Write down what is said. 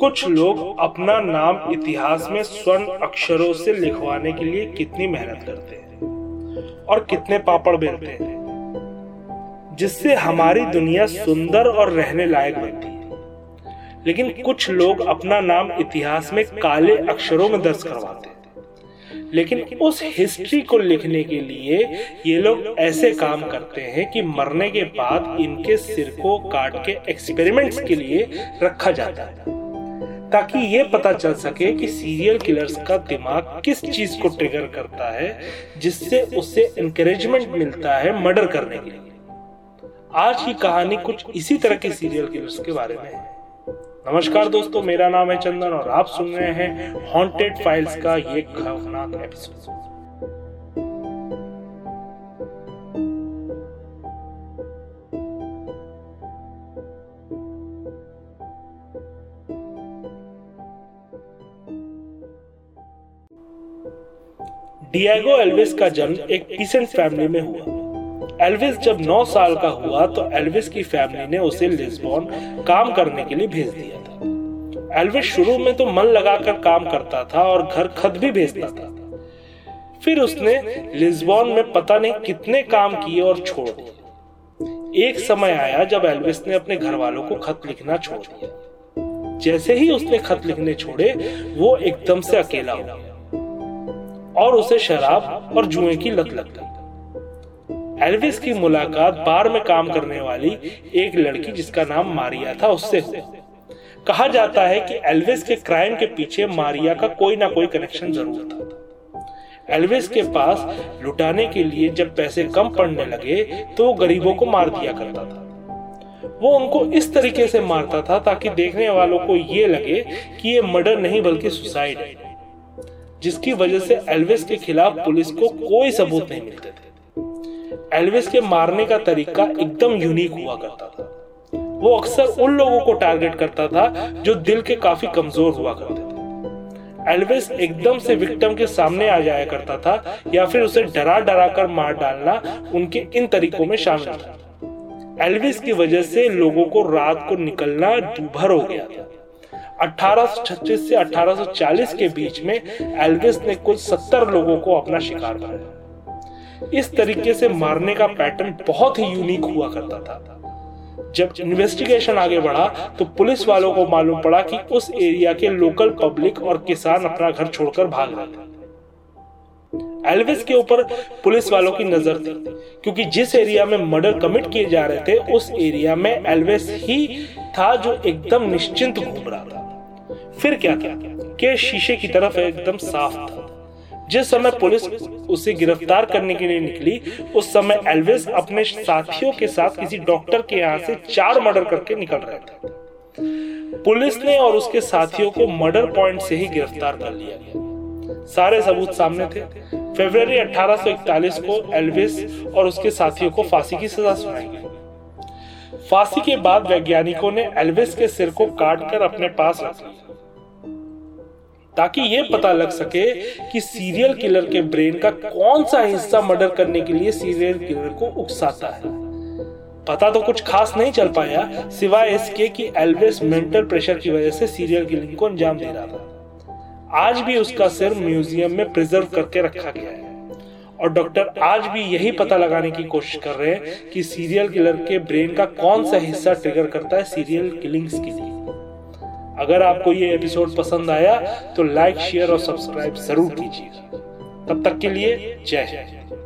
कुछ लोग अपना नाम इतिहास में स्वर्ण अक्षरों से लिखवाने के लिए कितनी मेहनत करते हैं और कितने पापड़ बेलते हैं, जिससे हमारी दुनिया सुंदर और रहने लायक बनती है। लेकिन कुछ लोग अपना नाम इतिहास में काले अक्षरों में दर्ज करवाते हैं। लेकिन उस हिस्ट्री को लिखने के लिए ये लोग ऐसे काम करते हैं कि मरने के बाद इनके सिर को काट के एक्सपेरिमेंट्स के लिए रखा जाता है। ताकि ये पता चल सके कि सीरियल किलर्स का दिमाग किस चीज़ को ट्रिगर करता है, जिससे उसे इंकरेजमेंट मिलता है मर्डर करने के लिए। आज की कहानी कुछ इसी तरह के सीरियल किलर्स के बारे में है। नमस्कार दोस्तों, मेरा नाम है चंदन और आप सुन रहे हैं हॉन्टेड फाइल्स का ये खौफनाक एपिसोड डिएगो एल्विस का जन्म एक पीसेंट फैमिली में हुआ। एल्विस जब 9 साल का हुआ तो एल्विस की फैमिली ने उसे लिस्बॉन काम करने के लिए भेज दिया था। एल्विस शुरू में तो मन लगाकर काम करता था और घर खत भी भेजता था। फिर उसने लिस्बॉन में पता नहीं कितने काम किए और छोड़ दिए एक समय आया जब एल्विस ने अपने घर वालों को खत लिखना छोड़ दिया। जैसे ही उसने खत लिखने छोड़े, वो एकदम से अकेला हो गया। और उसे शराब और जुए की लत लग गई। एल्विस की मुलाकात बार में काम करने वाली एक लड़की जिसका नाम मारिया था, उससे कहा जाता है कि एल्विस के क्राइम के पीछे मारिया का कोई ना कोई कनेक्शन ज़रूर था। एल्विस के पास लुटाने के लिए जब पैसे कम पड़ने लगे तो वो गरीबों को मार दिया करता था। वो उनको इस तरीके से मारता था ताकि देखने वालों को ये लगे कि ये मर्डर नहीं, बल्कि सुसाइड है। जिसकी वजह से एल्विस के खिलाफ पुलिस को कोई सबूत नहीं मिलते थे। एल्विस के मारने का तरीका एकदम यूनिक हुआ करता था। वो अक्सर उन लोगों को टारगेट करता था जो दिल के काफ़ी कमज़ोर हुआ करते थे। एल्विस एकदम से विक्टिम के सामने आ जाया करता था या फिर उसे डरा डरा कर मार डालना उनके इन तरीकों में शामिल था। एल्विस की वजह से लोगों को रात को निकलना दूभर हो गया था। 1836 से 1840 के बीच में एल्विस ने कुल 70 लोगों को अपना शिकार बनाया। इस तरीके से मारने का पैटर्न बहुत ही यूनिक हुआ करता था। जब इन्वेस्टिगेशन आगे बढ़ा तो पुलिस वालों को मालूम पड़ा कि उस एरिया के लोकल पब्लिक और किसान अपना घर छोड़कर भाग रहे थे। एल्विस के ऊपर पुलिस वालों की नज़र थी, क्योंकि जिस एरिया में मर्डर कमिट किए जा रहे थे, उस एरिया में एल्विस ही था जो एकदम निश्चिंत घूम रहा था। फिर क्या था? कि शीशे की तरफ़ एकदम साफ़ था। जिस समय पुलिस उसे गिरफ़्तार करने के लिए निकली, उस समय एल्विस अपने साथियों के साथ किसी डॉक्टर के यहाँ से चार मर्डर करके निकल रहे थे। पुलिस ने और उसके साथियों को मर्डर पॉइंट से ही गिरफ़्तार कर लिया सारे सबूत सामने थे। फरवरी 1841 को एल्विस और उसके साथियों को फांसी की सजा सुनाई गई। फांसी के बाद वैज्ञानिकों ने एल्विस के सिर को काटकर अपने पास रख लिया। ताकि ये पता लग सके कि सीरियल किलर के ब्रेन का कौन सा हिस्सा मर्डर करने के लिए सीरियल किलर को उकसाता है। पता तो कुछ खास नहीं चल पाया सिवाय इसके कि एल्विस मेंटल प्रेशर की वजह से सीरियल किलिंग को अंजाम दे रहा था। आज भी उसका सिर म्यूज़ियम में प्रिजर्व करके रखा गया है। और डॉक्टर आज भी यही पता लगाने की कोशिश कर रहे हैं कि सीरियल किलर के ब्रेन का कौन सा हिस्सा ट्रिगर करता है सीरियल किलिंग्स के लिए। अगर आपको ये एपिसोड पसंद आया तो लाइक शेयर और सब्सक्राइब ज़रूर कीजिए तब तक के लिए जय जय